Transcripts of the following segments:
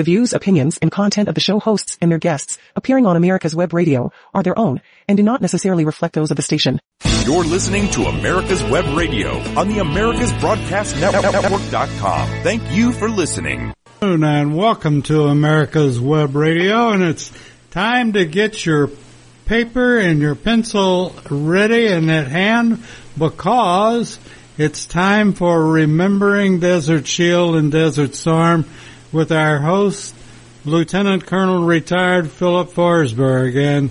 The views, opinions, and content of the show hosts and their guests appearing on America's Web Radio are their own and do not necessarily reflect those of the station. You're listening to America's Web Radio on the AmericasBroadcastNetwork.com. Thank you for listening. And welcome to America's Web Radio, and it's time to get your paper and your pencil ready and at hand because it's time for Remembering Desert Shield and Desert Storm with our host, Lieutenant Colonel retired Philip Forsberg. And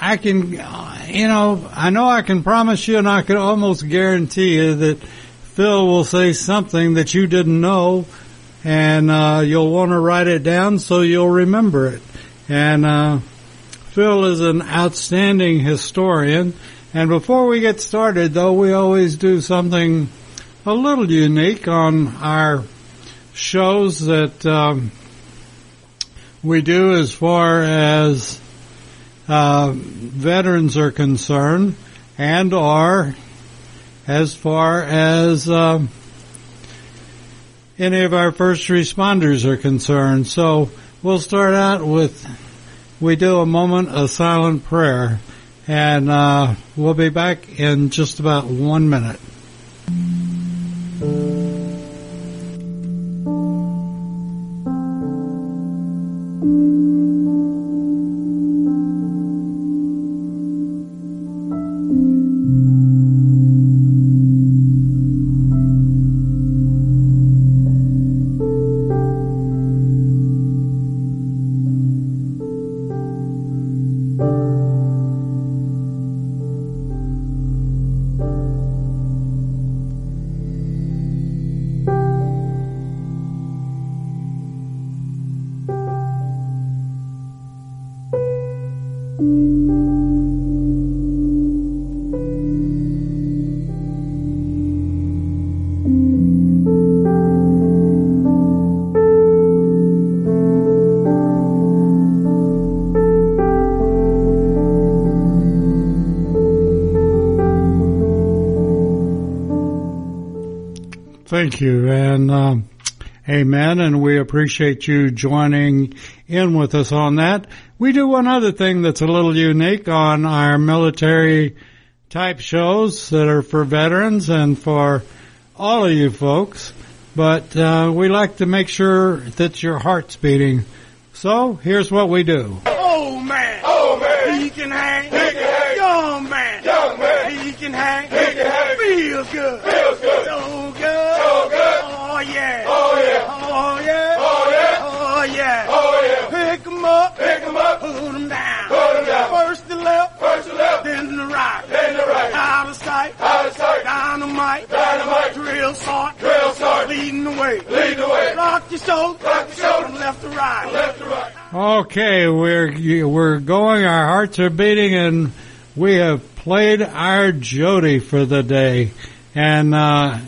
I can, you know, I know I can promise you and I can almost guarantee you that Phil will say something that you didn't know and uh, you'll want to write it down so you'll remember it. And uh, Phil is an outstanding historian. And before we get started, though, we always do something a little unique on our shows that um, we do as far as uh, veterans are concerned, and are as far as uh, any of our first responders are concerned. So we'll start out with we do a moment of silent prayer, and uh, we'll be back in just about one minute. Thank you, and um, amen. And we appreciate you joining in with us on that. We do one other thing that's a little unique on our military type shows that are for veterans and for all of you folks. But uh, we like to make sure that your heart's beating. So here's what we do. Pick 'em up. Put 'em down. Put 'em down. First the left. First to left, Then the right. then the right. Out of sight. Out of sight. Dynamite. Dynamite. Drill sergeant. Drill sergeant. Leading the way. Lead the way. Rock your shoulder. Rock your shoulder. From left to right. Left to right. Okay, we're we're going. Our hearts are beating, and we have played our Jody for the day. And uh,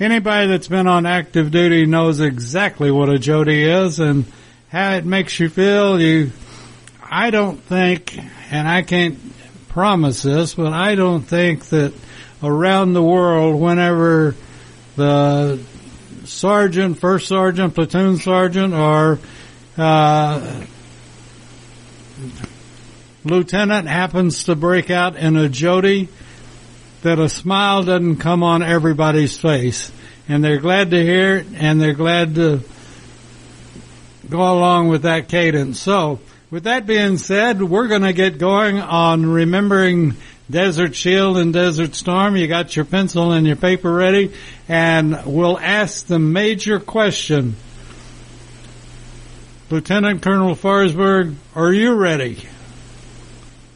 anybody that's been on active duty knows exactly what a Jody is and how it makes you feel. You, I don't think, and I can't promise this, but I don't think that around the world, whenever the sergeant, first sergeant, platoon sergeant, or uh, lieutenant happens to break out in a Jody, that a smile doesn't come on everybody's face. And they're glad to hear it, and they're glad to go along with that cadence. So, with that being said, we're going to get going on remembering Desert Shield and Desert Storm. You got your pencil and your paper ready, and we'll ask the major question. Lieutenant Colonel Forsberg, are you ready?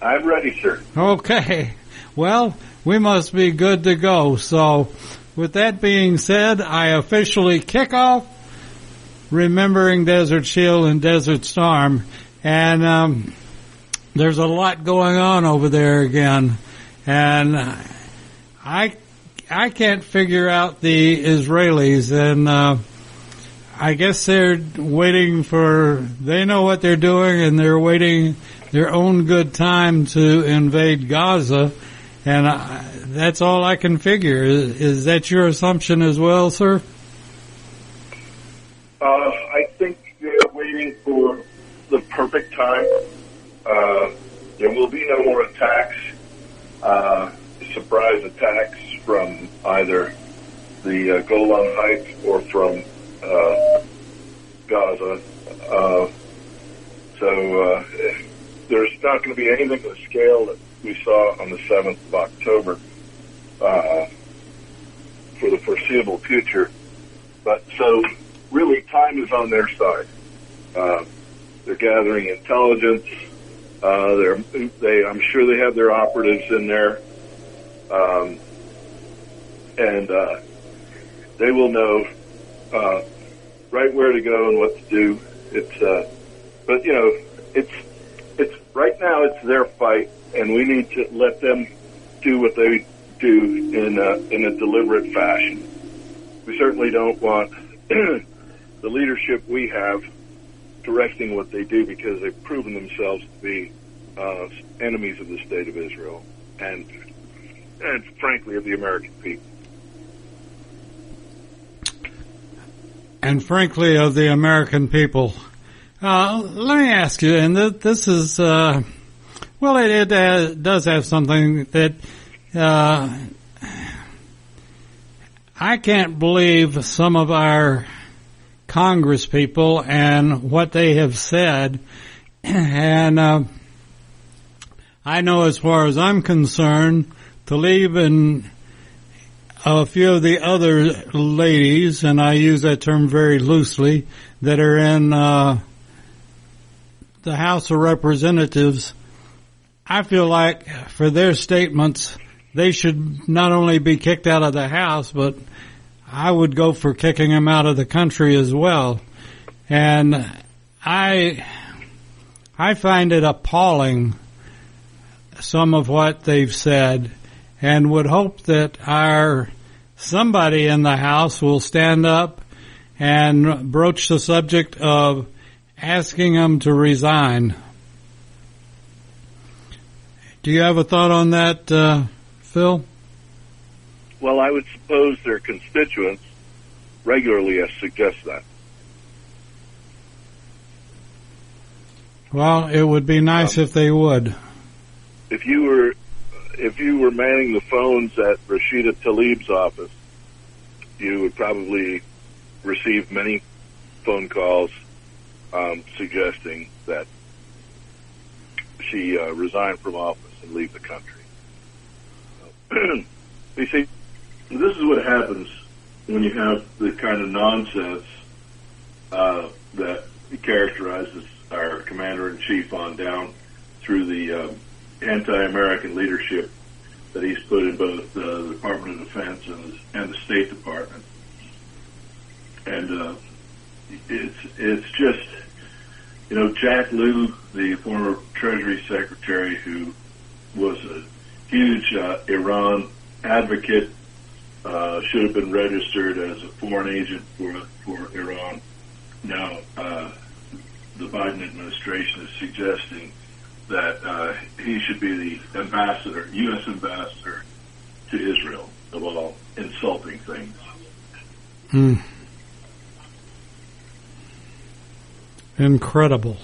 I'm ready, sir. Okay. Well, we must be good to go. So, with that being said, I officially kick off remembering Desert Shield and Desert Storm. And um, there's a lot going on over there again. And I I can't figure out the Israelis. And uh, I guess they're waiting for, they know what they're doing and they're waiting their own good time to invade Gaza. And I, that's all I can figure. Is, is that your assumption as well, sir? Uh, I think uh, we time. Uh, there will be no more attacks, uh, surprise attacks from either the uh, Golan Heights or from uh, Gaza. Uh, so uh, there's not going to be anything of the scale that we saw on the 7th of October for the foreseeable future. But so really, time is on their side. They're gathering intelligence. Uh, they're, they, I'm sure they have their operatives in there, um, and uh, they will know uh, right where to go and what to do. It's, uh, but you know, it's it's right now it's their fight, and we need to let them do what they do in a, in a deliberate fashion. We certainly don't want the leadership we have directing what they do because they've proven themselves to be uh, enemies of the state of Israel and and frankly of the American people. and frankly of the American people. Uh, let me ask you, and th- this is, uh, well, it, it uh, does have something that uh, I can't believe some of our Congress people and what they have said, and uh, I know as far as I'm concerned, Tlaib and a few of the other ladies, and I use that term very loosely, that are in uh, the House of Representatives, I feel like for their statements, they should not only be kicked out of the House, but I would go for kicking them out of the country as well. And I, I find it appalling, some of what they've said and would hope that our somebody in the House will stand up and broach the subject of asking them to resign. Do you have a thought on that, uh, Phil? Well, I would suppose their constituents regularly suggest that. Well, it would be nice if they would. If you were if you were manning the phones at Rashida Tlaib's office, you would probably receive many phone calls um, suggesting that she uh, resign from office and leave the country. you see, this is what happens when you have the kind of nonsense uh, that characterizes our commander in chief on down through the uh, anti-American leadership that he's put in both uh, the Department of Defense and the, and the State Department. And uh, it's it's just you know Jack Lew, the former Treasury Secretary, who was a huge uh, Iran advocate, uh, should have been registered as a foreign agent for for Iran. Now uh, the Biden administration is suggesting that uh, he should be the ambassador, U.S. ambassador to Israel, of all insulting things. Hmm. Incredible.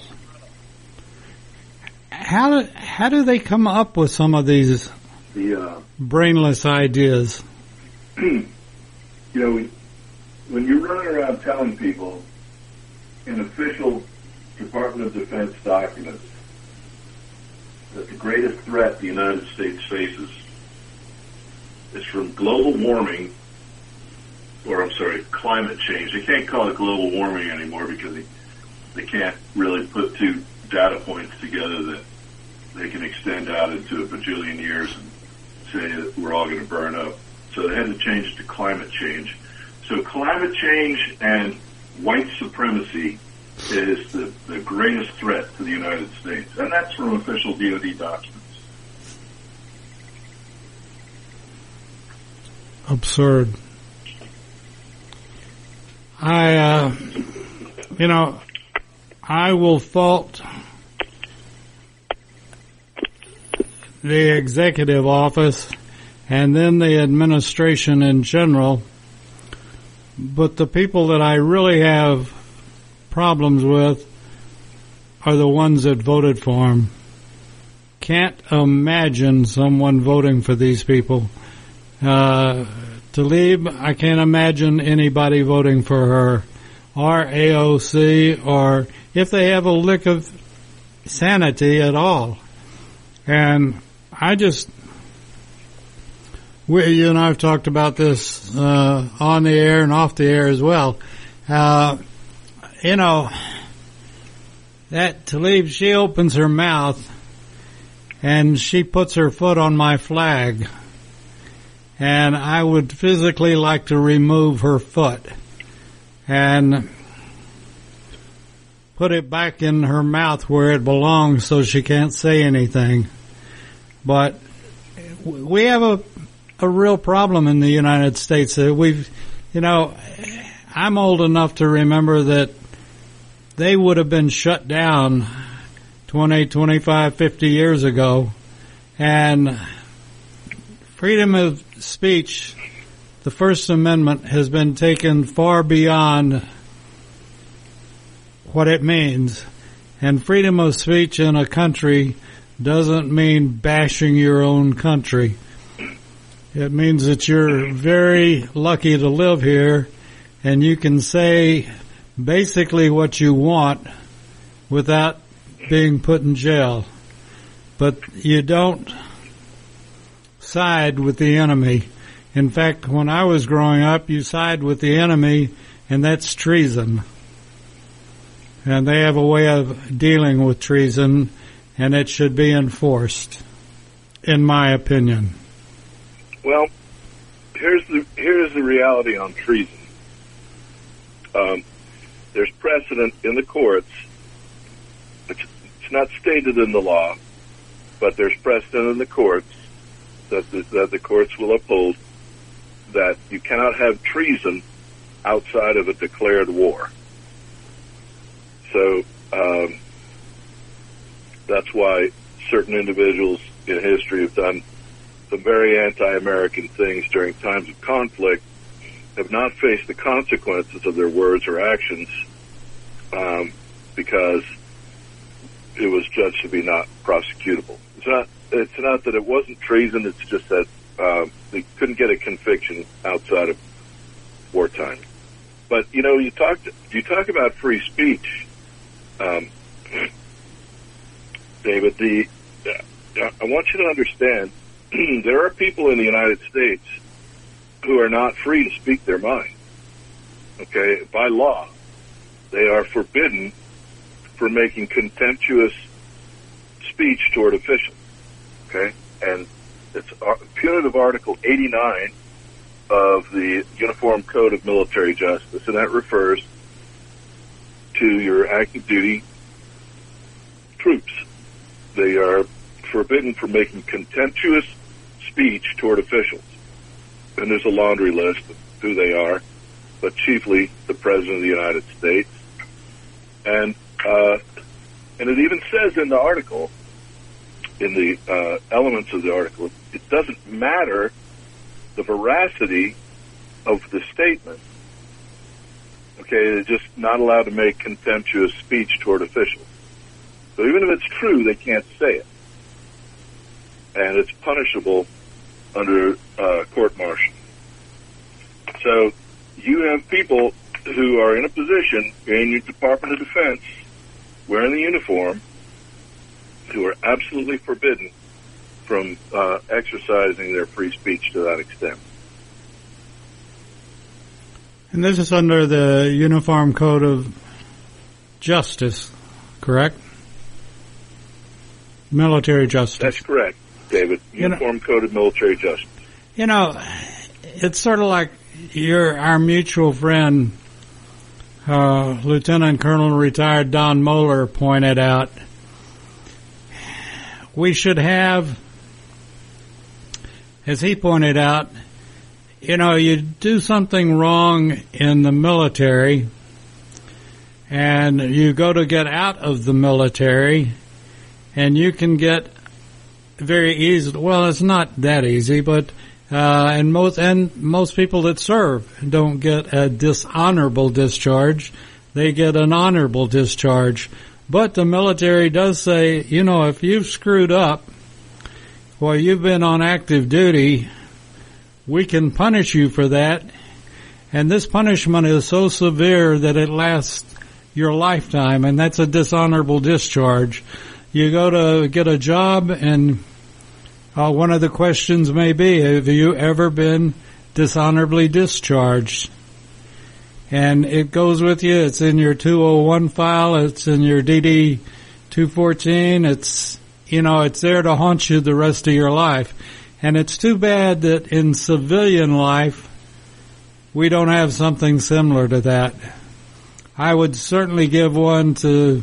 How do, how do they come up with some of these The uh, brainless ideas? you know, when you're running around telling people in official Department of Defense documents that the greatest threat the United States faces is from global warming, or I'm sorry, climate change. They can't call it global warming anymore because they, they can't really put two data points together that they can extend out into a bajillion years and say that we're all going to burn up. They had to change to climate change. So climate change and white supremacy is the, the greatest threat to the United States. And that's from official DoD documents. Absurd. I, uh, you know, I will fault the executive office and then the administration in general. But the people that I really have problems with are the ones that voted for him. Can't imagine someone voting for these people. Uh, Tlaib, I can't imagine anybody voting for her or AOC or if they have a lick of sanity at all. And I just, we, you and I have talked about this uh, on the air and off the air as well. Uh, you know, that Tlaib, she opens her mouth and she puts her foot on my flag. And I would physically like to remove her foot and put it back in her mouth where it belongs so she can't say anything. But we have a, a real problem in the United States that we've, you know, I'm old enough to remember that they would have been shut down 20, 25, 50 years ago and freedom of speech, the First Amendment has been taken far beyond what it means. And freedom of speech in a country doesn't mean bashing your own country. It means that you're very lucky to live here and you can say basically what you want without being put in jail. But you don't side with the enemy. In fact, when I was growing up, you side with the enemy and that's treason. And they have a way of dealing with treason and it should be enforced, in my opinion. Well, here's the here's the reality on treason. Um, there's precedent in the courts. It's, it's not stated in the law, but there's precedent in the courts that the, that the courts will uphold that you cannot have treason outside of a declared war. So um, that's why certain individuals in history have done some very anti-American things during times of conflict, have not faced the consequences of their words or actions um, because it was judged to be not prosecutable. It's not. It's not that it wasn't treason. It's just that um, they couldn't get a conviction outside of wartime. But you know, you talked. You talk about free speech, um, David. The I want you to understand there are people in the United States who are not free to speak their mind. Okay, by law, they are forbidden for making contemptuous speech toward officials. Okay, and it's punitive Article 89 of the Uniform Code of Military Justice, and that refers to your active duty troops. They are forbidden from making contemptuous speech toward officials. And there's a laundry list of who they are, but chiefly the President of the United States. And, uh, and it even says in the article, in the uh, elements of the article, it doesn't matter the veracity of the statement. Okay, they're just not allowed to make contemptuous speech toward officials. So even if it's true, they can't say it. And it's punishable under uh, court martial. So you have people who are in a position in your Department of Defense wearing the uniform who are absolutely forbidden from uh, exercising their free speech to that extent. And this is under the Uniform Code of Justice, correct? Military Justice. That's correct, David. Uniform you know, Code of Military Justice. You know, it's sort of like your our mutual friend, uh, Lieutenant Colonel retired Don Moeller pointed out. We should have, as he pointed out, you know, you do something wrong in the military and you go to get out of the military and you can get very easy. Well, it's not that easy, but uh, and most and most people that serve don't get a dishonorable discharge; they get an honorable discharge. But the military does say, you know, if you've screwed up while you've been on active duty, we can punish you for that. And this punishment is so severe that it lasts your lifetime, and that's a dishonorable discharge. You go to get a job, and uh, one of the questions may be, have you ever been dishonorably discharged? And it goes with you. It's in your 201 file. It's in your DD 214. It's, you know, it's there to haunt you the rest of your life. And it's too bad that in civilian life, we don't have something similar to that. I would certainly give one to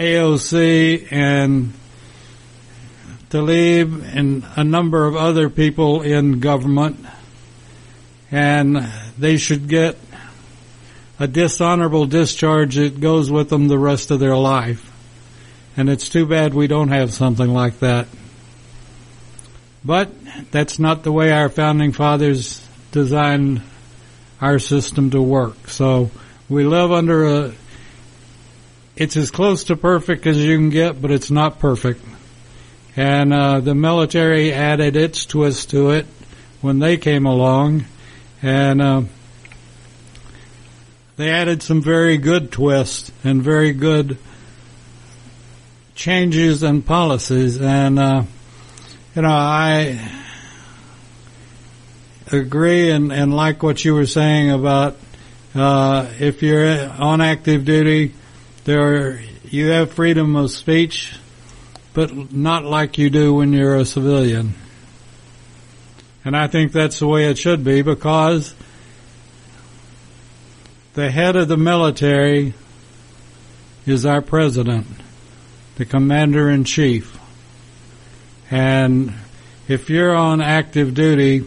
AOC and Tlaib and a number of other people in government, and they should get a dishonorable discharge that goes with them the rest of their life. And it's too bad we don't have something like that. But that's not the way our founding fathers designed our system to work. So we live under a, it's as close to perfect as you can get, but it's not perfect. And uh, the military added its twist to it when they came along, and uh, they added some very good twists and very good changes and policies. And uh, you know, I agree and, and like what you were saying about uh, if you're on active duty, there you have freedom of speech, but not like you do when you're a civilian. And I think that's the way it should be because the head of the military is our president, the commander in chief. And if you're on active duty,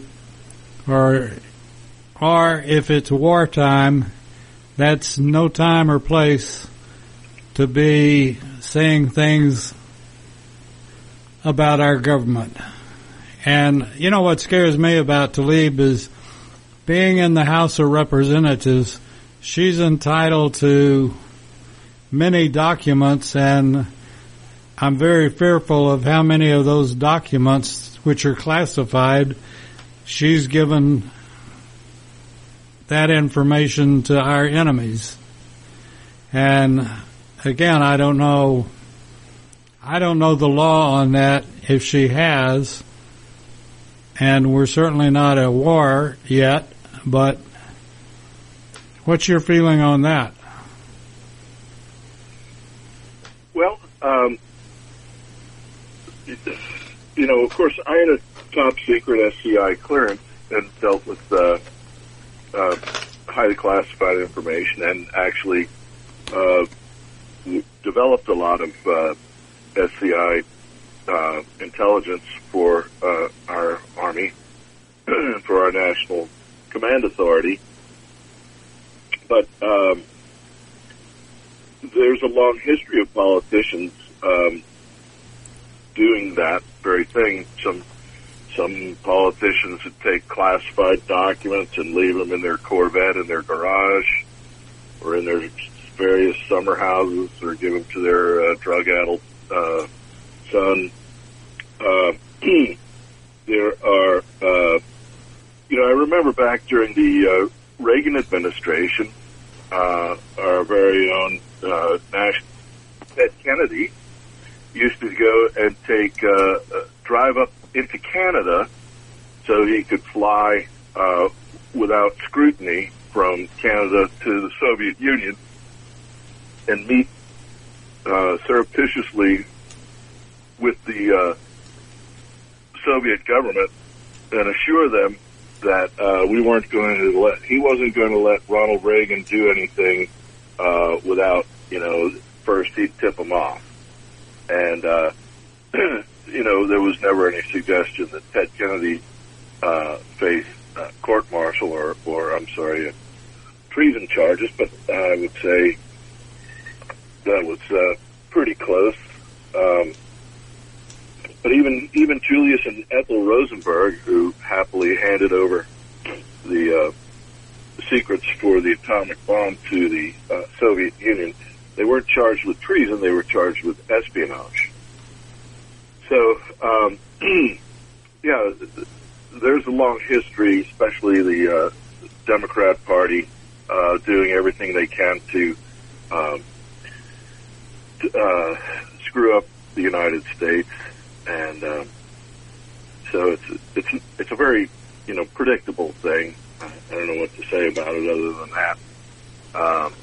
or or if it's wartime, that's no time or place to be saying things about our government. And you know what scares me about Tlaib is being in the House of Representatives, she's entitled to many documents and I'm very fearful of how many of those documents which are classified she's given that information to our enemies. And again, I don't know, I don't know the law on that if she has, and we're certainly not at war yet, but what's your feeling on that? Well, um, you know, of course, I had a top secret SCI clearance and dealt with uh, uh, highly classified information and actually uh, developed a lot of uh, SCI uh, intelligence for uh, our Army, for our National Command Authority. But um, there's a long history of politicians um, doing that very thing. Some some politicians would take classified documents and leave them in their Corvette in their garage or in their various summer houses or give them to their uh, drug-addled uh, son. Uh, there are, uh, you know, I remember back during the uh, Reagan administration, uh, our very own uh, national Ted Kennedy used to go and take uh, uh, drive up into Canada so he could fly uh, without scrutiny from Canada to the Soviet Union and meet uh, surreptitiously with the uh, Soviet government and assure them that uh, we weren't going to let he wasn't going to let Ronald Reagan do anything uh, without you know first he'd tip him off. And uh, you know, there was never any suggestion that Ted Kennedy uh, face uh, court martial or, or I'm sorry, treason charges, but I would say that was uh, pretty close. Um, but even even Julius and Ethel Rosenberg, who happily handed over the uh, secrets for the atomic bomb to the uh, Soviet Union, they weren't charged with treason; they were charged with espionage. So, um, yeah, there's a long history, especially the uh, Democrat Party uh, doing everything they can to, um, uh, screw up the United States, and um, so it's it's it's a very you know predictable thing. I don't know what to say about it other than that. Um,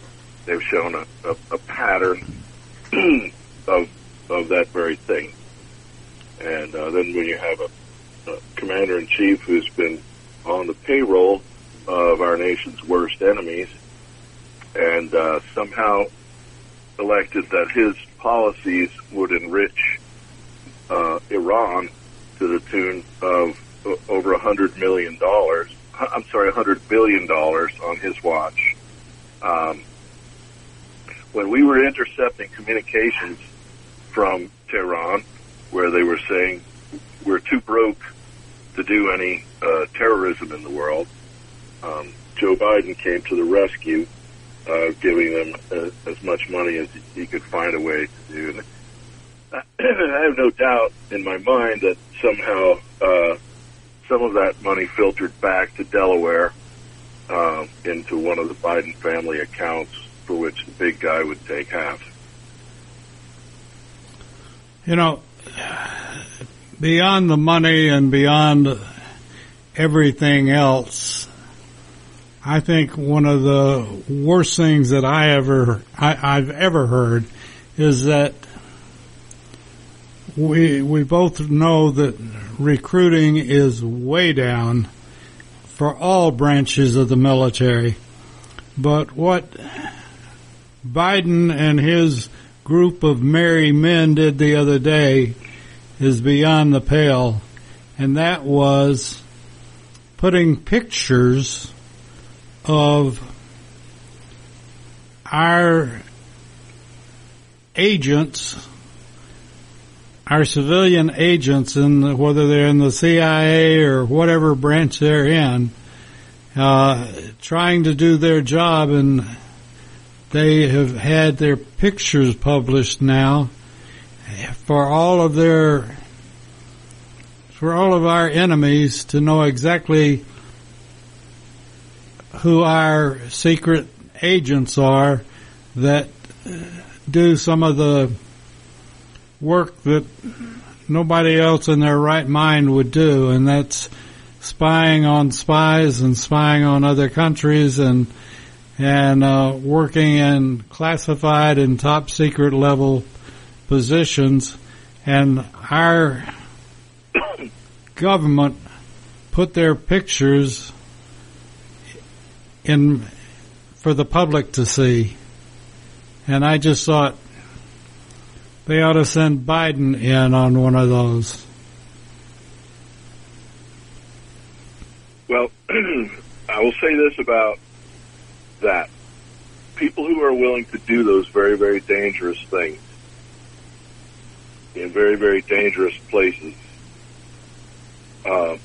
they've shown a, a, a pattern of of that very thing, and uh, then when you have a, a commander in chief who's been on the payroll of our nation's worst enemies, and uh, somehow elected that his policies would enrich uh, Iran to the tune of uh, over a hundred million dollars. I'm sorry, a hundred billion dollars on his watch. Um, when we were intercepting communications from Tehran, where they were saying we're too broke to do any uh, terrorism in the world, um, Joe Biden came to the rescue, uh, giving them uh, as much money as he could find a way to do. And I have no doubt in my mind that somehow uh, some of that money filtered back to Delaware uh, into one of the Biden family accounts for which the big guy would take half. You know, beyond the money and beyond everything else, I think one of the worst things that I ever I, I've ever heard is that we we both know that recruiting is way down for all branches of the military. But what Biden and his group of merry men did the other day is beyond the pale, and that was putting pictures of our agents, our civilian agents, in whether they're in the CIA or whatever branch they're in, uh, trying to do their job, and they have had their pictures published now for all of their for all of our enemies to know exactly who our secret agents are that do some of the work that nobody else in their right mind would do, and that's spying on spies and spying on other countries and and uh, working in classified and top secret level positions. And our government put their pictures in for the public to see. And I just thought they ought to send Biden in on one of those. Well, I will say this about that. People who are willing to do those very, very dangerous things in very, very dangerous places uh,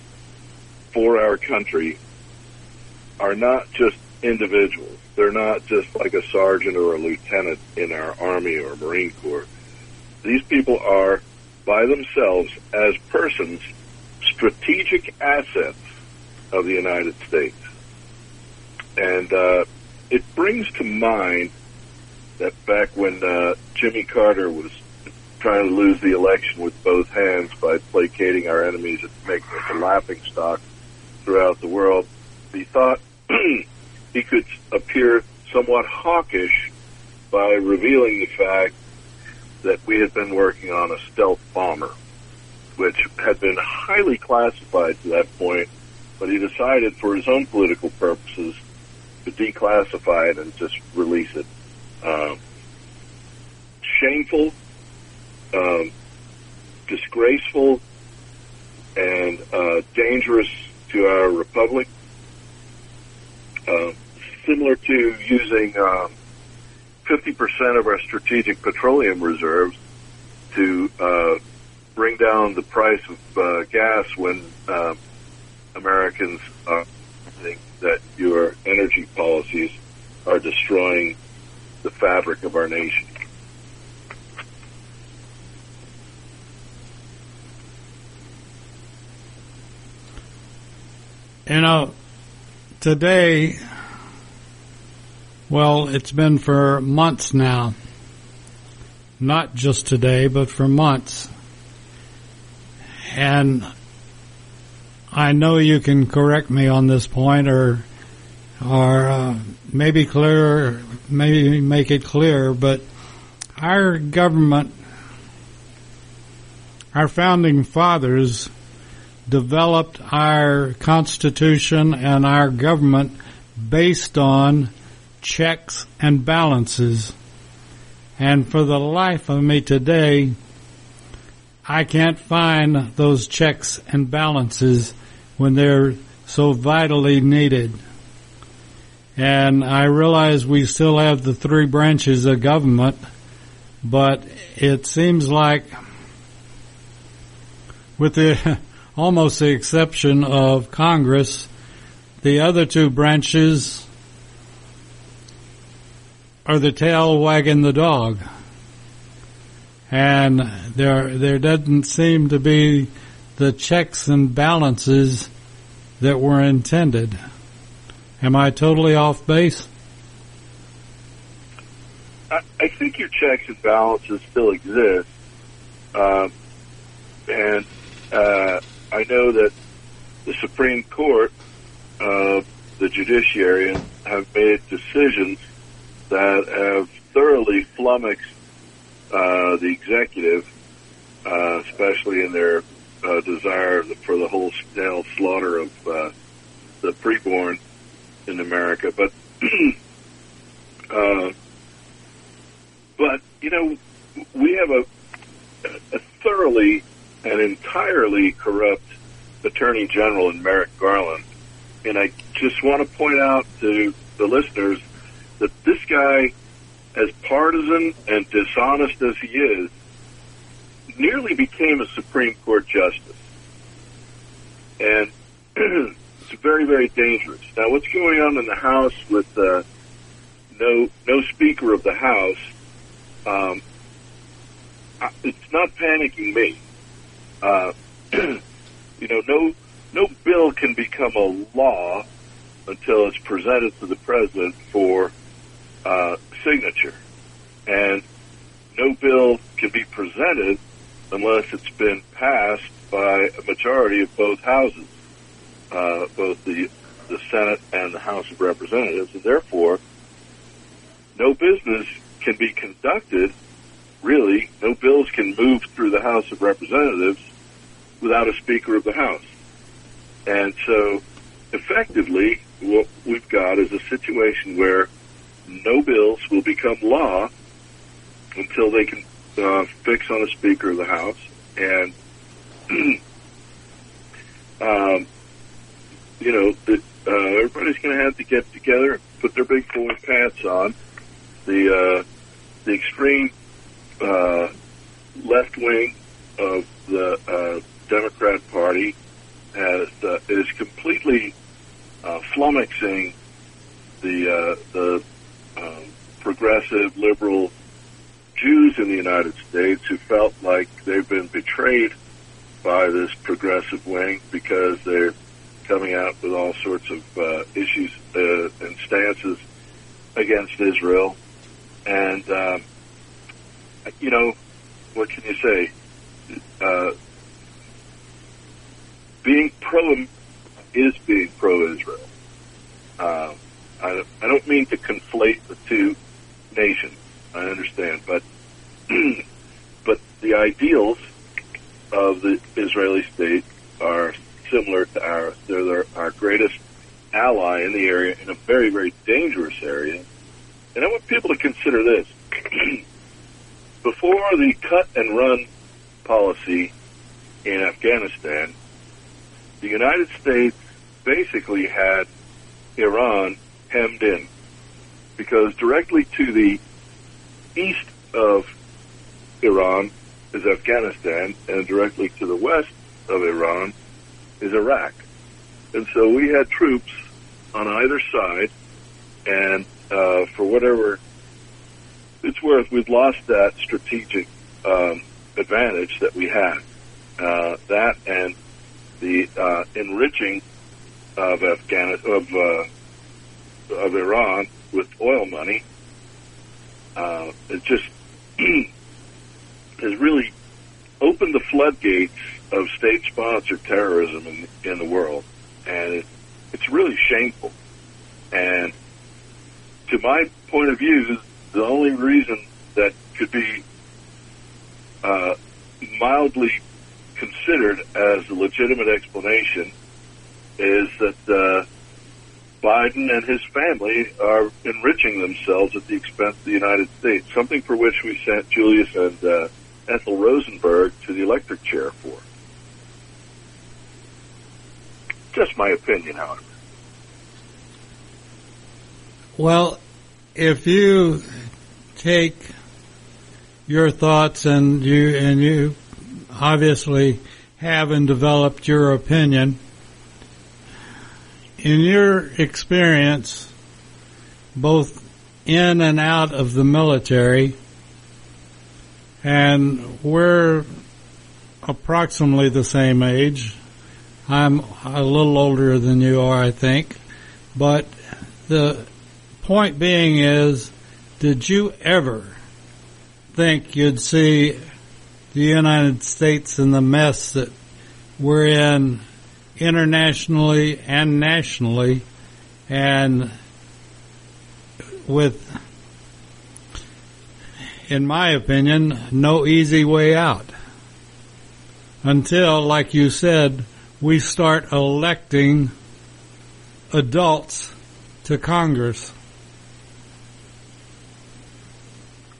for our country are not just individuals. They're not just like a sergeant or a lieutenant in our Army or Marine Corps. These people are, by themselves, as persons, strategic assets of the United States. And uh, it brings to mind that back when uh, Jimmy Carter was trying to lose the election with both hands by placating our enemies and making us a laughing stock throughout the world, he thought he could appear somewhat hawkish by revealing the fact that we had been working on a stealth bomber, which had been highly classified to that point, but he decided for his own political purposes to declassify it and just release it. Um, shameful, um, disgraceful, and uh, dangerous to our republic. Uh, similar to using um, 50% of our strategic petroleum reserves to uh, bring down the price of uh, gas when uh, Americans think that your energy policies are destroying the fabric of our nation. You know, today, well, it's been for months now. Not just today, but for months. And I know you can correct me on this point or, or, uh, maybe clear, maybe make it clear, but our government, our founding fathers developed our Constitution and our government based on checks and balances. And for the life of me today, I can't find those checks and balances when they're so vitally needed. And I realize we still have the three branches of government, but it seems like with the almost the exception of Congress, the other two branches are the tail wagging the dog. And there, there doesn't seem to be the checks and balances that were intended. Am I totally off base? I, I think your checks and balances still exist. Um, and uh, I know that the Supreme Court, uh, the judiciary, have made decisions that have thoroughly flummoxed uh, the executive, uh, especially in their uh, desire for the wholesale slaughter of uh, the preborn in America. But, uh, but you know, we have a, a thoroughly and entirely corrupt Attorney General in Merrick Garland, and I just want to point out to the listeners that this guy, as partisan and dishonest as he is, nearly became a Supreme Court justice. And it's very, very dangerous. Now, what's going on in the House with uh, no no Speaker of the House? Um, it's not panicking me. Uh, you know, no no bill can become a law until it's presented to the president for uh, signature, and no bill can be presented unless it's been passed by a majority of both houses, uh, both the the Senate and the House of Representatives, and therefore, no business can be conducted. Really, no bills can move through the House of Representatives without a Speaker of the House. And so, effectively, what we've got is a situation where no bills will become law until they can uh, fix on a Speaker of the House. And, um, you know, the, uh, everybody's going to have to get together, put their big boy pants on. The uh, the extreme uh, left wing of the uh, Democrat Party has uh, is completely uh, flummoxing the uh, the um, progressive liberal Jews in the United States who felt like they've been betrayed by this progressive wing because they're coming out with all sorts of uh, issues uh, and stances against Israel, and um, you know what can you say? Uh, being pro is being pro-Israel. Um, I, I don't mean to conflate the two nations. I understand, but but the ideals of the Israeli state are similar to ours. They're our greatest ally in the area, in a very, very dangerous area. And I want people to consider this. Before the cut and run policy in Afghanistan, the United States basically had Iran hemmed in because directly to the east of Iran is Afghanistan and directly to the west of Iran is Iraq. And so we had troops on either side and uh, for whatever it's worth we've lost that strategic um, advantage that we had. Uh, that and the uh, enriching of Afghanistan of uh, of Iran with oil money. Uh, it just has really opened the floodgates of state-sponsored terrorism in, in the world, and it, it's really shameful. And to my point of view, the only reason that could be uh, mildly considered as a legitimate explanation is that uh, Biden and his family are enriching themselves at the expense of the United States, something for which we sent Julius and uh, Ethel Rosenberg to the electric chair for. Just my opinion, however. Well, if you take your thoughts and you and you obviously have and developed your opinion. In your experience both in and out of the military and we're approximately the same age. I'm a little older than you are I think. But the point being is did you ever think you'd see the United States in the mess that we're in internationally and nationally and with in my opinion no easy way out until like you said we start electing adults to Congress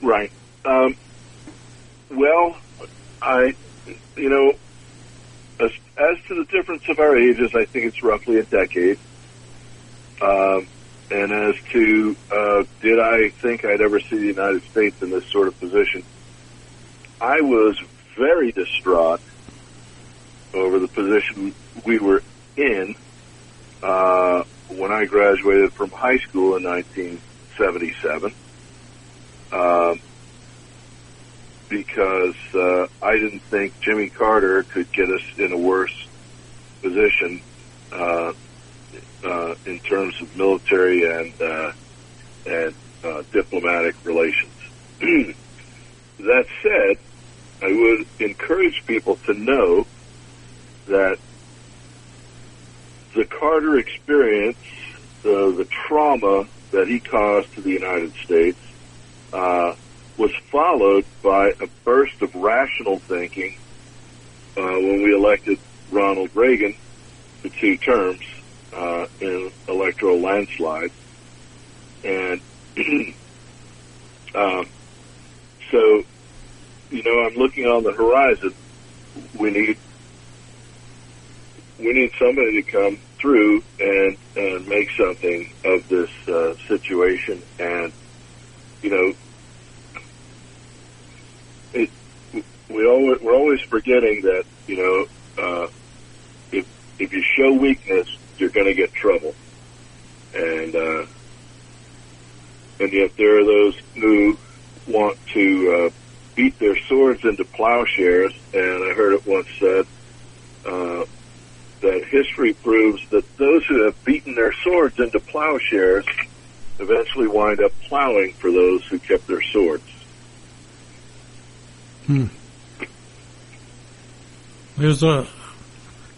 Right. Um, well, I, you know, as, as to the difference of our ages, I think it's roughly a decade. Um, and as to uh, did I think I'd ever see the United States in this sort of position, I was very distraught over the position we were in uh, when I graduated from high school in 1977 um, because uh, I didn't think Jimmy Carter could get us in a worse position uh, uh, in terms of military and uh, and uh, diplomatic relations. that said, I would encourage people to know that the Carter experience, uh, the trauma that he caused to the United States, uh, was followed by a burst of rational thinking uh, when we elected Ronald Reagan for two terms uh, in electoral landslide. And um, so, you know, I'm looking on the horizon. We need we need somebody to come through and and make something of this uh, situation. And you know, we always we're always forgetting that you know uh, if if you show weakness, you're going to get trouble, and uh, and yet there are those who want to uh, beat their swords into plowshares. And I heard it once said uh, that history proves that those who have beaten their swords into plowshares eventually wind up plowing for those who kept their swords. Hmm. There's a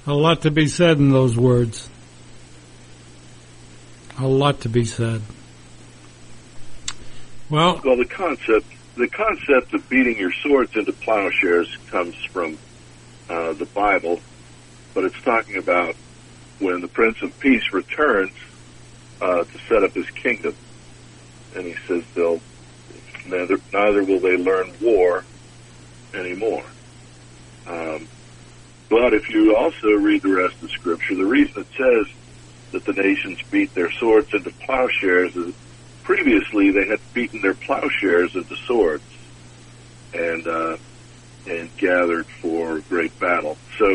a lot to be said in those words. A lot to be said. Well, Well, the concept the concept of beating your swords into plowshares comes from uh, the Bible, but it's talking about when the Prince of Peace returns uh, to set up his kingdom, and he says they'll neither neither will they learn war anymore. Um, but if you also read the rest of Scripture, the reason it says that the nations beat their swords into plowshares is previously they had beaten their plowshares into swords and uh, and gathered for great battle. So,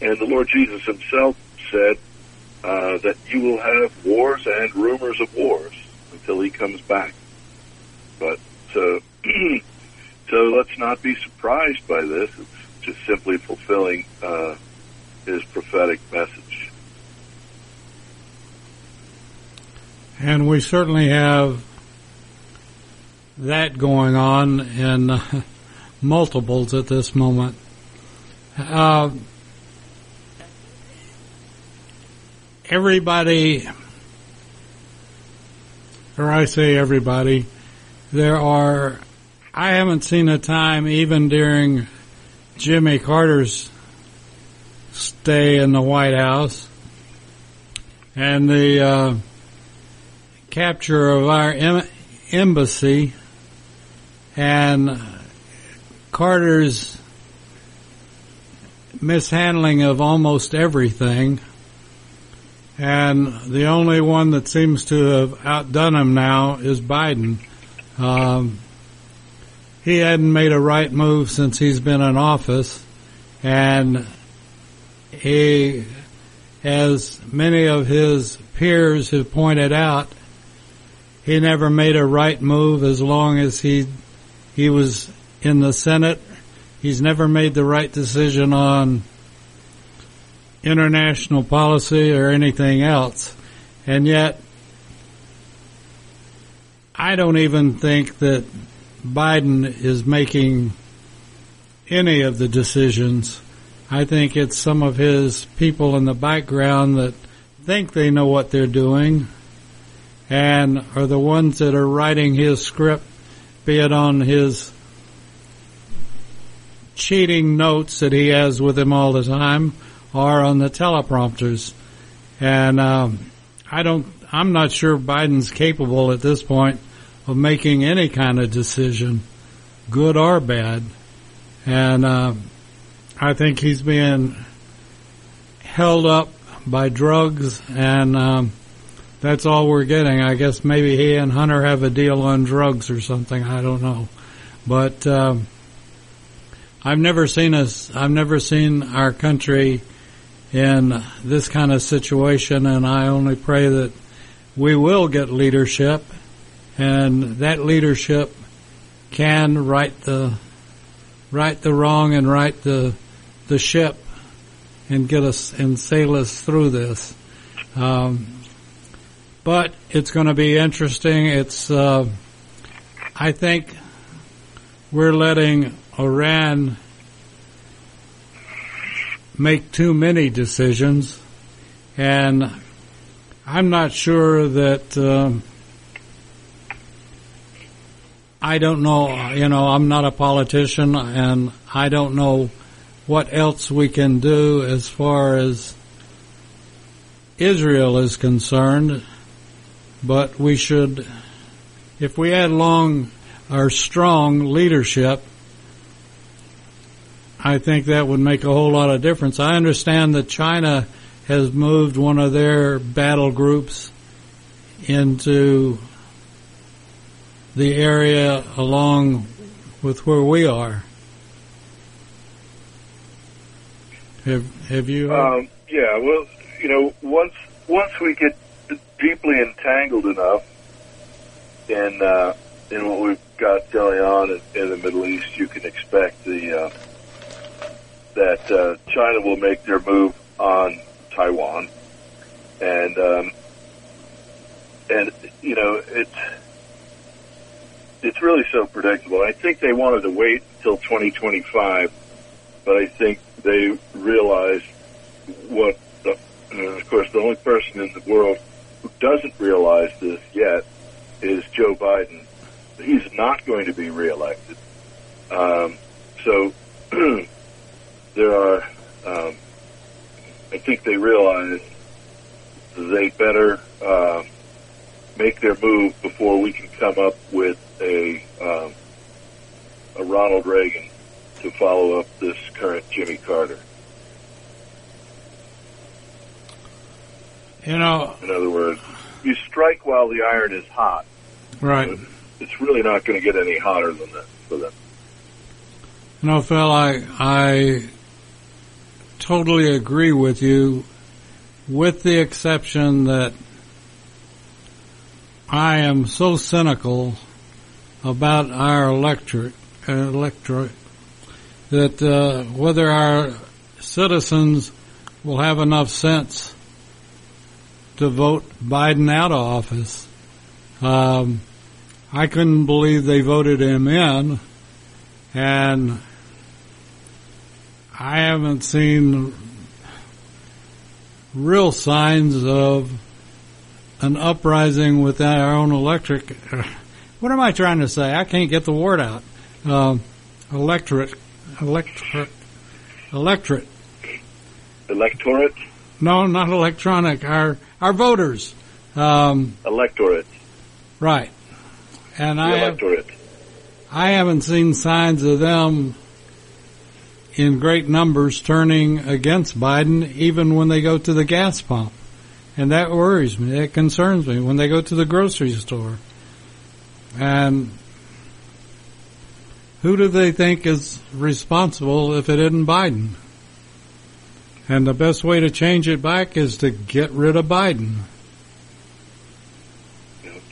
and the Lord Jesus Himself said uh, that you will have wars and rumors of wars until He comes back. But So, so let's not be surprised by this. It's just simply fulfilling uh, his prophetic message. And we certainly have that going on in uh, multiples at this moment. Uh, everybody, or I say everybody, there are, I haven't seen a time even during Jimmy Carter's stay in the White House and the uh, capture of our em- embassy and Carter's mishandling of almost everything. And the only one that seems to have outdone him now is Biden. Um, he hadn't made a right move since he's been in office, and he, as many of his peers have pointed out, he never made a right move as long as he he was in the Senate. He's never made the right decision on international policy or anything else. And yet, I don't even think that Biden is making any of the decisions. I think it's some of his people in the background that think they know what they're doing and are the ones that are writing his script, be it on his cheating notes that he has with him all the time or on the teleprompters. And um, I don't, I'm not sure Biden's capable at this point of making any kind of decision, good or bad. And uh, I think he's being held up by drugs, and um, that's all we're getting. I guess maybe he and Hunter have a deal on drugs or something. I don't know, but um, I've never seen us. I've never seen our country in this kind of situation, and I only pray that we will get leadership, and that leadership can right the right the wrong and right the the ship and get us and sail us through this. Um, but it's going to be interesting. It's uh, I think we're letting Iran make too many decisions, and I'm not sure that. Um, I don't know, you know, I'm not a politician and I don't know what else we can do as far as Israel is concerned, but we should, if we had long or strong leadership, I think that would make a whole lot of difference. I understand that China has moved one of their battle groups into the area along with where we are. Have Have you? Um, yeah, well, you know, once once we get deeply entangled enough in uh, in what we've got going on in, in the Middle East, you can expect the uh, that uh, China will make their move on Taiwan, and um, and you know it's it's really so predictable. I think they wanted to wait until 2025, but I think they realized what. The, of course, the only person in the world who doesn't realize this yet is Joe Biden. He's not going to be reelected. Um, so there are. Um, I think they realize they better uh, make their move before we can come up with a um, a Ronald Reagan to follow up this current Jimmy Carter. You know, In other words, you strike while the iron is hot. right. It's really not going to get any hotter than that for them. You know, Phil, I I totally agree with you, with the exception that I am so cynical about our electorate, electorate that uh, whether our citizens will have enough sense to vote Biden out of office. Um, I couldn't believe they voted him in, and I haven't seen real signs of an uprising within our own electric. What am I trying to say? I can't get the word out. Um, electorate, electorate, electorate. Electorate? No, not electronic. Our our voters. Um, Electorate. right. And The I have, electorate. I haven't seen signs of them in great numbers turning against Biden, even when they go to the gas pump. And that worries me. It concerns me when they go to the grocery store. And who do they think is responsible if it isn't Biden? And the best way to change it back is to get rid of Biden.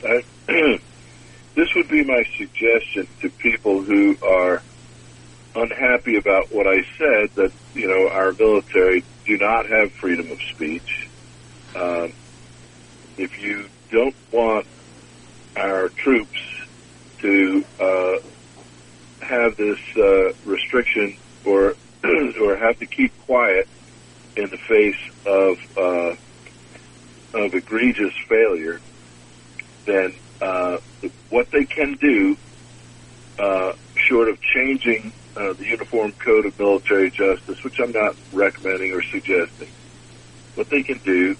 I, this would be my suggestion to people who are unhappy about what I said that, you know, our military do not have freedom of speech. Um, if you don't want our troops to uh, have this uh, restriction or or have to keep quiet in the face of uh, of egregious failure, then uh, what they can do, uh, short of changing uh, the Uniform Code of Military Justice, which I'm not recommending or suggesting, what they can do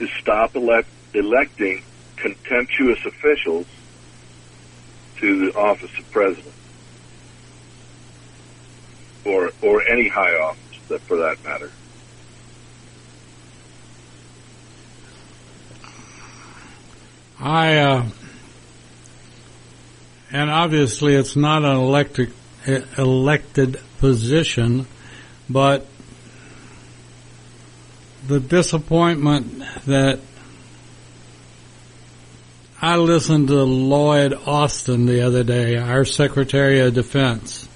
is stop elect- electing contemptuous officials to the office of president, or or any high office, that for that matter. I, uh, and obviously it's not an electric, e- elected position, but the disappointment that I listened to Lloyd Austin the other day, our Secretary of Defense,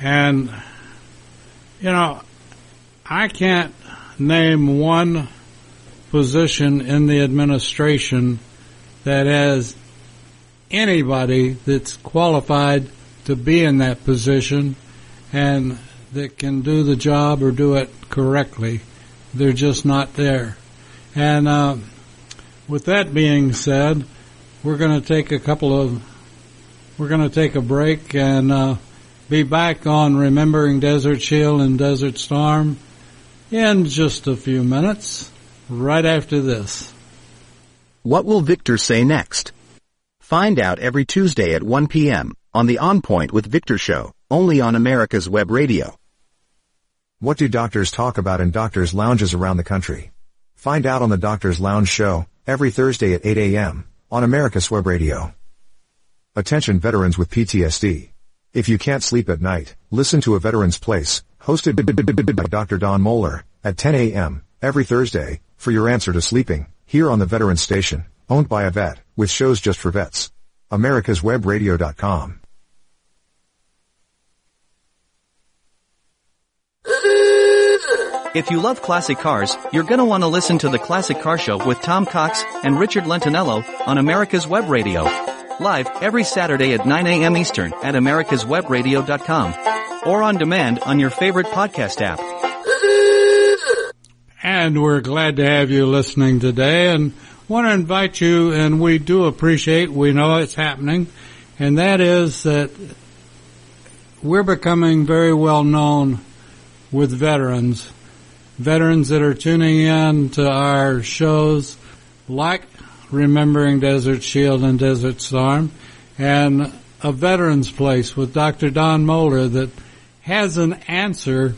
and, you know, I can't name one position in the administration that has anybody that's qualified to be in that position and that can do the job or do it correctly. They're just not there. And uh, with that being said, we're going to take a couple of we're going to take a break and uh, be back on remembering Desert Shield and Desert Storm in just a few minutes right after this. What will Victor say next? Find out every Tuesday at 1 p.m. on the On Point with Victor show, only on America's Web Radio. What do doctors talk about in doctors' lounges around the country? Find out on the Doctors Lounge show, every Thursday at 8 a.m. on America's Web Radio. Attention veterans with PTSD. If you can't sleep at night, listen to A Veteran's Place, hosted by Dr. Don Moeller, at 10 a.m. every Thursday, for your answer to sleeping, here on the Veterans Station, owned by a vet, with shows just for vets. AmericasWebRadio.com. If you love classic cars, you're gonna want to listen to the Classic Car Show with Tom Cox and Richard Lentinello on America's Web Radio. Live every Saturday at 9 a.m. Eastern at americaswebradio.com or on demand on your favorite podcast app. And we're glad to have you listening today and want to invite you, and we do appreciate, we know it's happening, and that is that we're becoming very well known with veterans. Veterans that are tuning in to our shows like Remembering Desert Shield and Desert Storm and a Veterans Place with Dr. Don Moeller that has an answer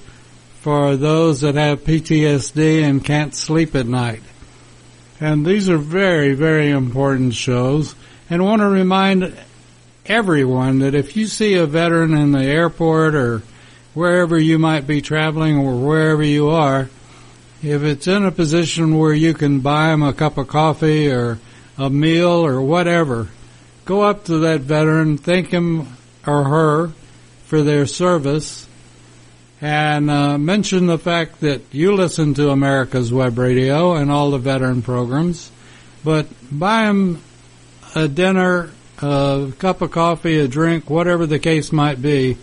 for those that have PTSD and can't sleep at night. And these are very, very important shows. And I want to remind everyone that if you see a veteran in the airport or wherever you might be traveling or wherever you are, if it's in a position where you can buy them a cup of coffee or a meal or whatever, go up to that veteran, thank him or her for their service, and uh, mention the fact that you listen to America's Web Radio and all the veteran programs, but buy them a dinner, a cup of coffee, a drink, whatever the case might be,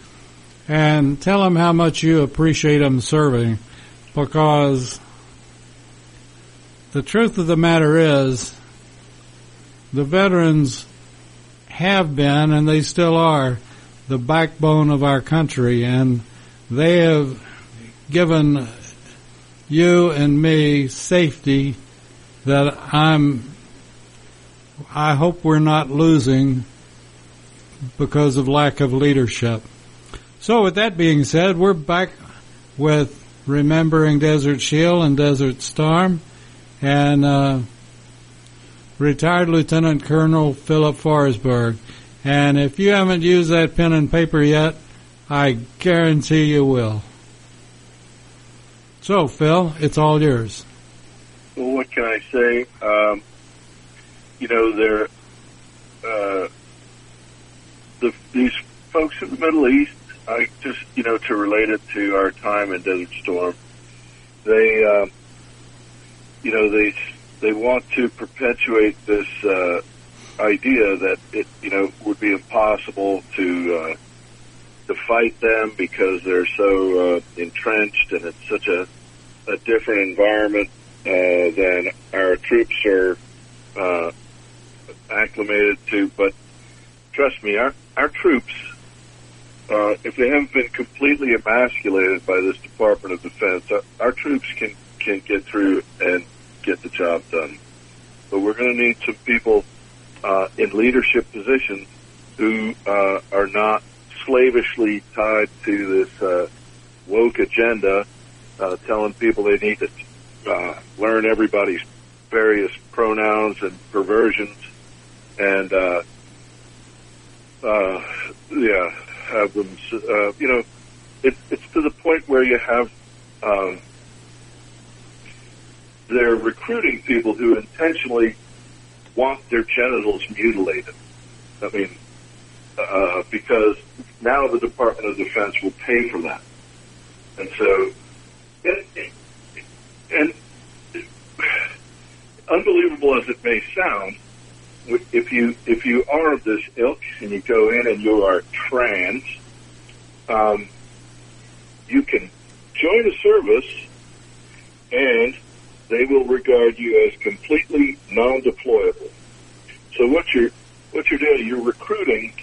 and tell them how much you appreciate them serving, because the truth of the matter is, the veterans have been and they still are the backbone of our country and they have given you and me safety that I'm I hope we're not losing because of lack of leadership. So with that being said, we're back with remembering Desert Shield and Desert Storm and uh, retired Lieutenant Colonel Philip Forsberg. And if you haven't used that pen and paper yet, I guarantee you will. So, Phil, it's all yours. Well, what can I say? Um, you know, they're, uh, the, these folks in the Middle East, I just, you know, to relate it to our time in Desert Storm, they, uh, you know, they, they want to perpetuate this, uh, idea that it, you know, would be impossible to, uh, to fight them because they're so, uh, entrenched and it's such a, a different environment, uh, than our troops are, uh, acclimated to. But trust me, our, our troops, uh, if they haven't been completely emasculated by this Department of Defense, our, our troops can, can get through and get the job done. But we're going to need some people uh, in leadership positions who uh, are not slavishly tied to this uh, woke agenda, uh, telling people they need to uh, learn everybody's various pronouns and perversions, and uh, uh, yeah, have them. Uh, you know, it, it's to the point where you have. Um, they're recruiting people who intentionally want their genitals mutilated. I mean, uh, because now the Department of Defense will pay for that. And so, and, and unbelievable as it may sound, if you if you are of this ilk and you go in and you are trans, um, you can join a service and they will regard you as completely non-deployable. So what you're what you're doing, you're recruiting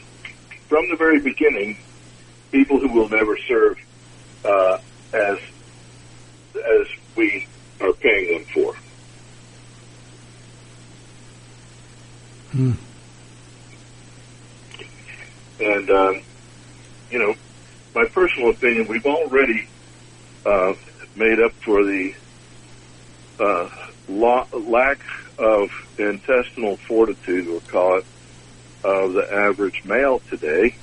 from the very beginning people who will never serve uh, as as we are paying them for. Hmm. And um, you know, my personal opinion, we've already uh, made up for the uh, lo- lack of intestinal fortitude, we'll call it, of the average male today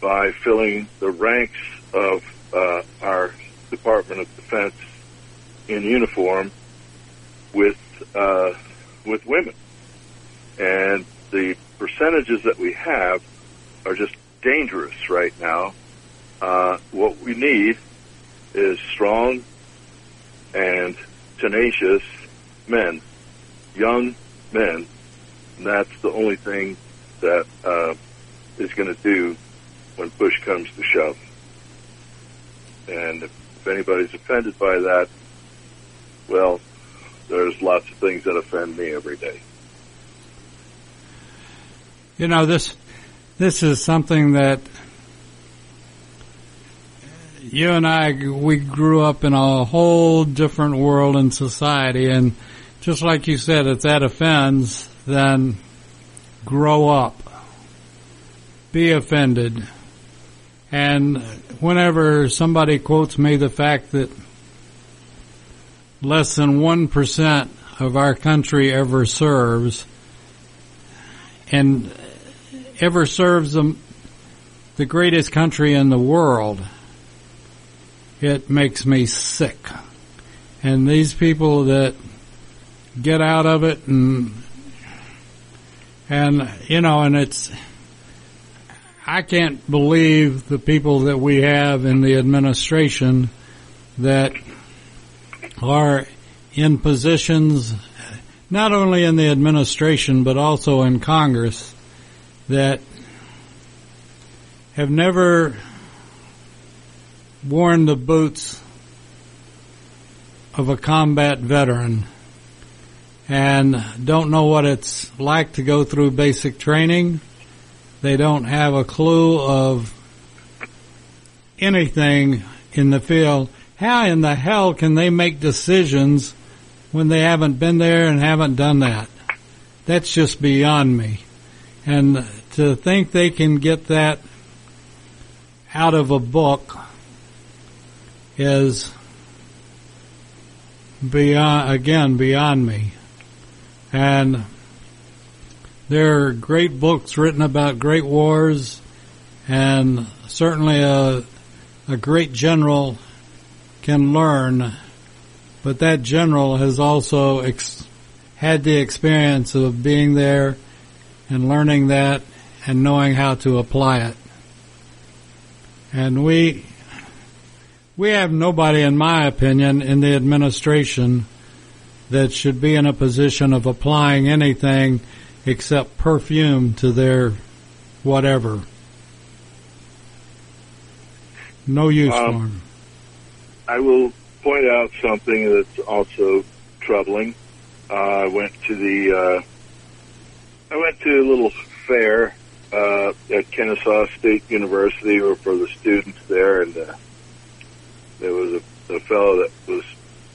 by filling the ranks of uh, our Department of Defense in uniform with uh, with women, and the percentages that we have are just dangerous right now. Uh, what we need is strong and tenacious men, young men. And that's the only thing that uh, is going to do when push comes to shove. And if, if anybody's offended by that, well, there's lots of things that offend me every day. You know this this is something that you and I we grew up in a whole different world and society and just like you said if that offends then grow up. Be offended. And whenever somebody quotes me the fact that less than 1% of our country ever serves and ever serves the, the greatest country in the world, it makes me sick. And these people that get out of it and And, you know, and it's, I can't believe the people that we have in the administration that are in positions, not only in the administration, but also in Congress, that have never worn the boots of a combat veteran and don't know what it's like to go through basic training. They don't have a clue of anything in the field. How in the hell can they make decisions when they haven't been there and haven't done that? That's just beyond me. And to think they can get that out of a book is beyond, again, beyond me. And there are great books written about great wars and certainly a, a great general can learn, but that general has also ex- had the experience of being there and learning that and knowing how to apply it. And we, we have nobody, in my opinion, in the administration that should be in a position of applying anything except perfume to their whatever. No use Um, for 'em. I will point out something that's also troubling. Uh, I went to the uh, I went to a little fair uh, at Kennesaw State University, or for the students there, and uh, there was a, a fellow that was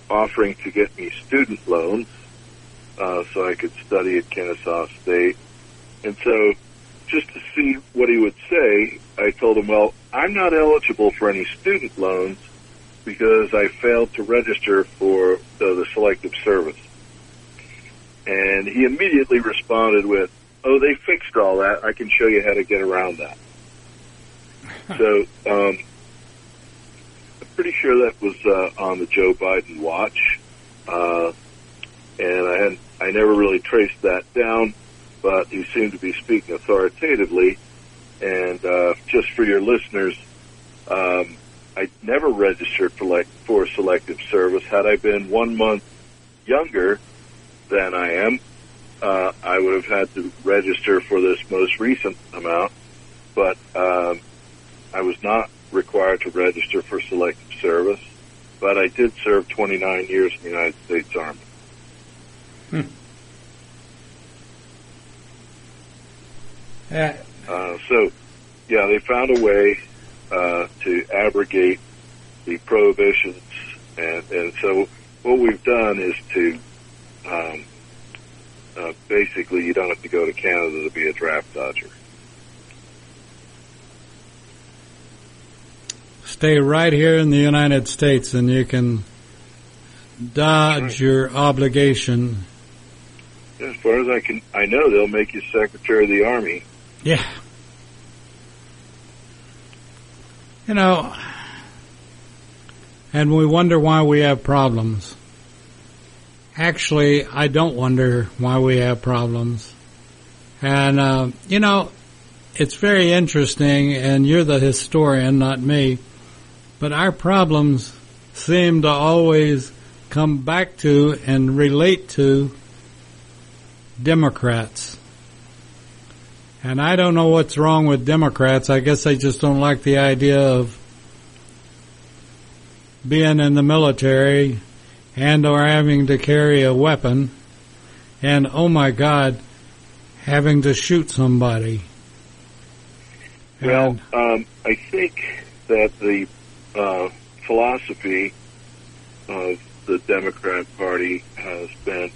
offering to get me student loans uh, so I could study at Kennesaw State. And so, just to see what he would say, I told him, "Well, I'm not eligible for any student loans." because I failed to register for the, the selective service. And he immediately responded with, oh, they fixed all that. I can show you how to get around that. so, um, pretty sure that was, uh, on the Joe Biden watch. Uh, and I had, I never really traced that down, but he seemed to be speaking authoritatively. And, uh, just for your listeners, um, I never registered for like for selective service. Had I been one month younger than I am, uh, I would have had to register for this most recent amount. But um, I was not required to register for selective service. But I did serve 29 years in the United States Army. Uh, Uh, so, yeah, they found a way uh, to abrogate the prohibitions, and, and so what we've done is to um, uh, basically you don't have to go to Canada to be a draft dodger. Stay right here in the United States and you can dodge your obligation. As far as I can, I know they'll make you Secretary of the Army. Yeah. You know, and we wonder why we have problems. Actually, I don't wonder why we have problems. And, uh, you know, it's very interesting, and you're the historian, not me, but our problems seem to always come back to and relate to Democrats. And I don't know what's wrong with Democrats. I guess they just don't like the idea of being in the military and or having to carry a weapon and oh my god having to shoot somebody. Well, um, I think that the uh, philosophy of the Democrat Party has been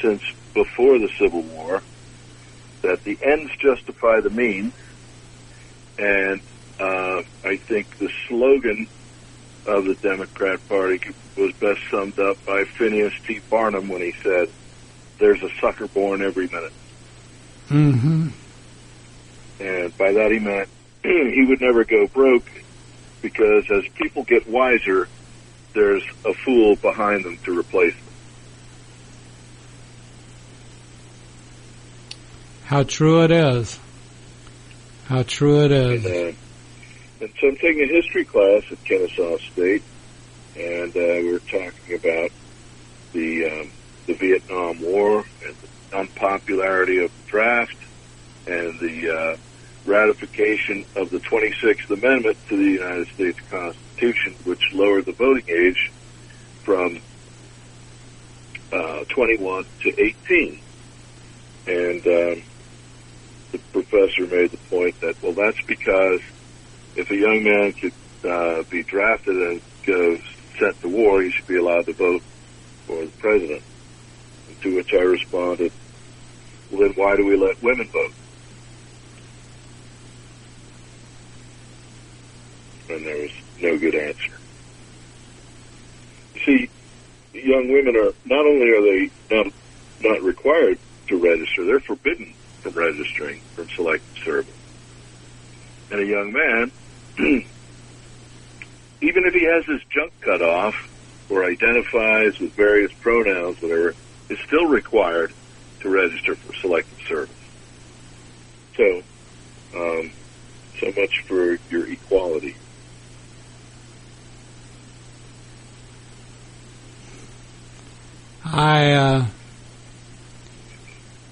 since before the Civil War that the ends justify the means, and uh, I think the slogan of the Democrat Party was best summed up by Phineas T. Barnum when he said, "There's a sucker born every minute." Mhm. And by that he meant he would never go broke because as people get wiser, there's a fool behind them to replace them. How true it is. How true it is. And, uh, and so I'm taking a history class at Kennesaw State, and uh, we were talking about the um, the Vietnam War and the unpopularity of the draft and the uh, ratification of the 26th Amendment to the United States Constitution, which lowered the voting age from uh, 21 to 18. And um, the professor made the point that, well, that's because if a young man could uh, be drafted and go sent to war, he should be allowed to vote for the president. To which I responded, well, then why do we let women vote? And there was no good answer. You see, young women are not only are they not not required to register, they're forbidden from registering from selective service. And a young man, even if he has his junk cut off or identifies with various pronouns, whatever, is still required to register for selective service. So, um, so much for your equality. I, uh,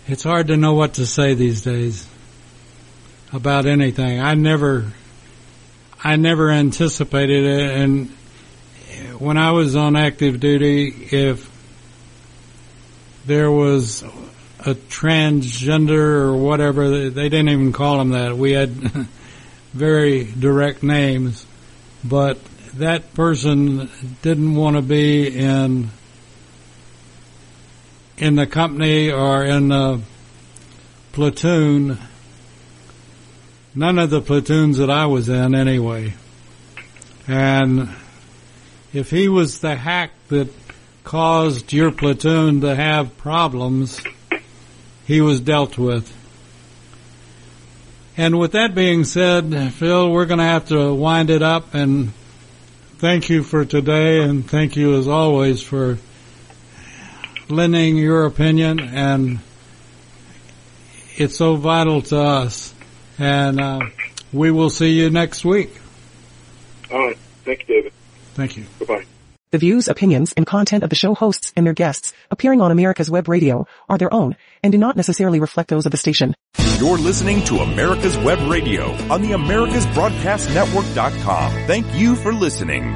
it's hard to know what to say these days about anything. I never, I never anticipated it. And when I was on active duty, if there was a transgender or whatever, they didn't even call them that. We had very direct names, but that person didn't want to be in in the company or in the platoon. None of the platoons that I was in anyway. And if he was the hack that caused your platoon to have problems, he was dealt with. And with that being said, Phil, we're going to have to wind it up and thank you for today and thank you as always for lending your opinion, and it's so vital to us. And uh, we will see you next week. All right. Thank you, David. Thank you. Goodbye. The views, opinions, and content of the show hosts and their guests appearing on America's Web Radio are their own and do not necessarily reflect those of the station. You're listening to America's Web Radio on the AmericasBroadcastNetwork.com. Thank you for listening.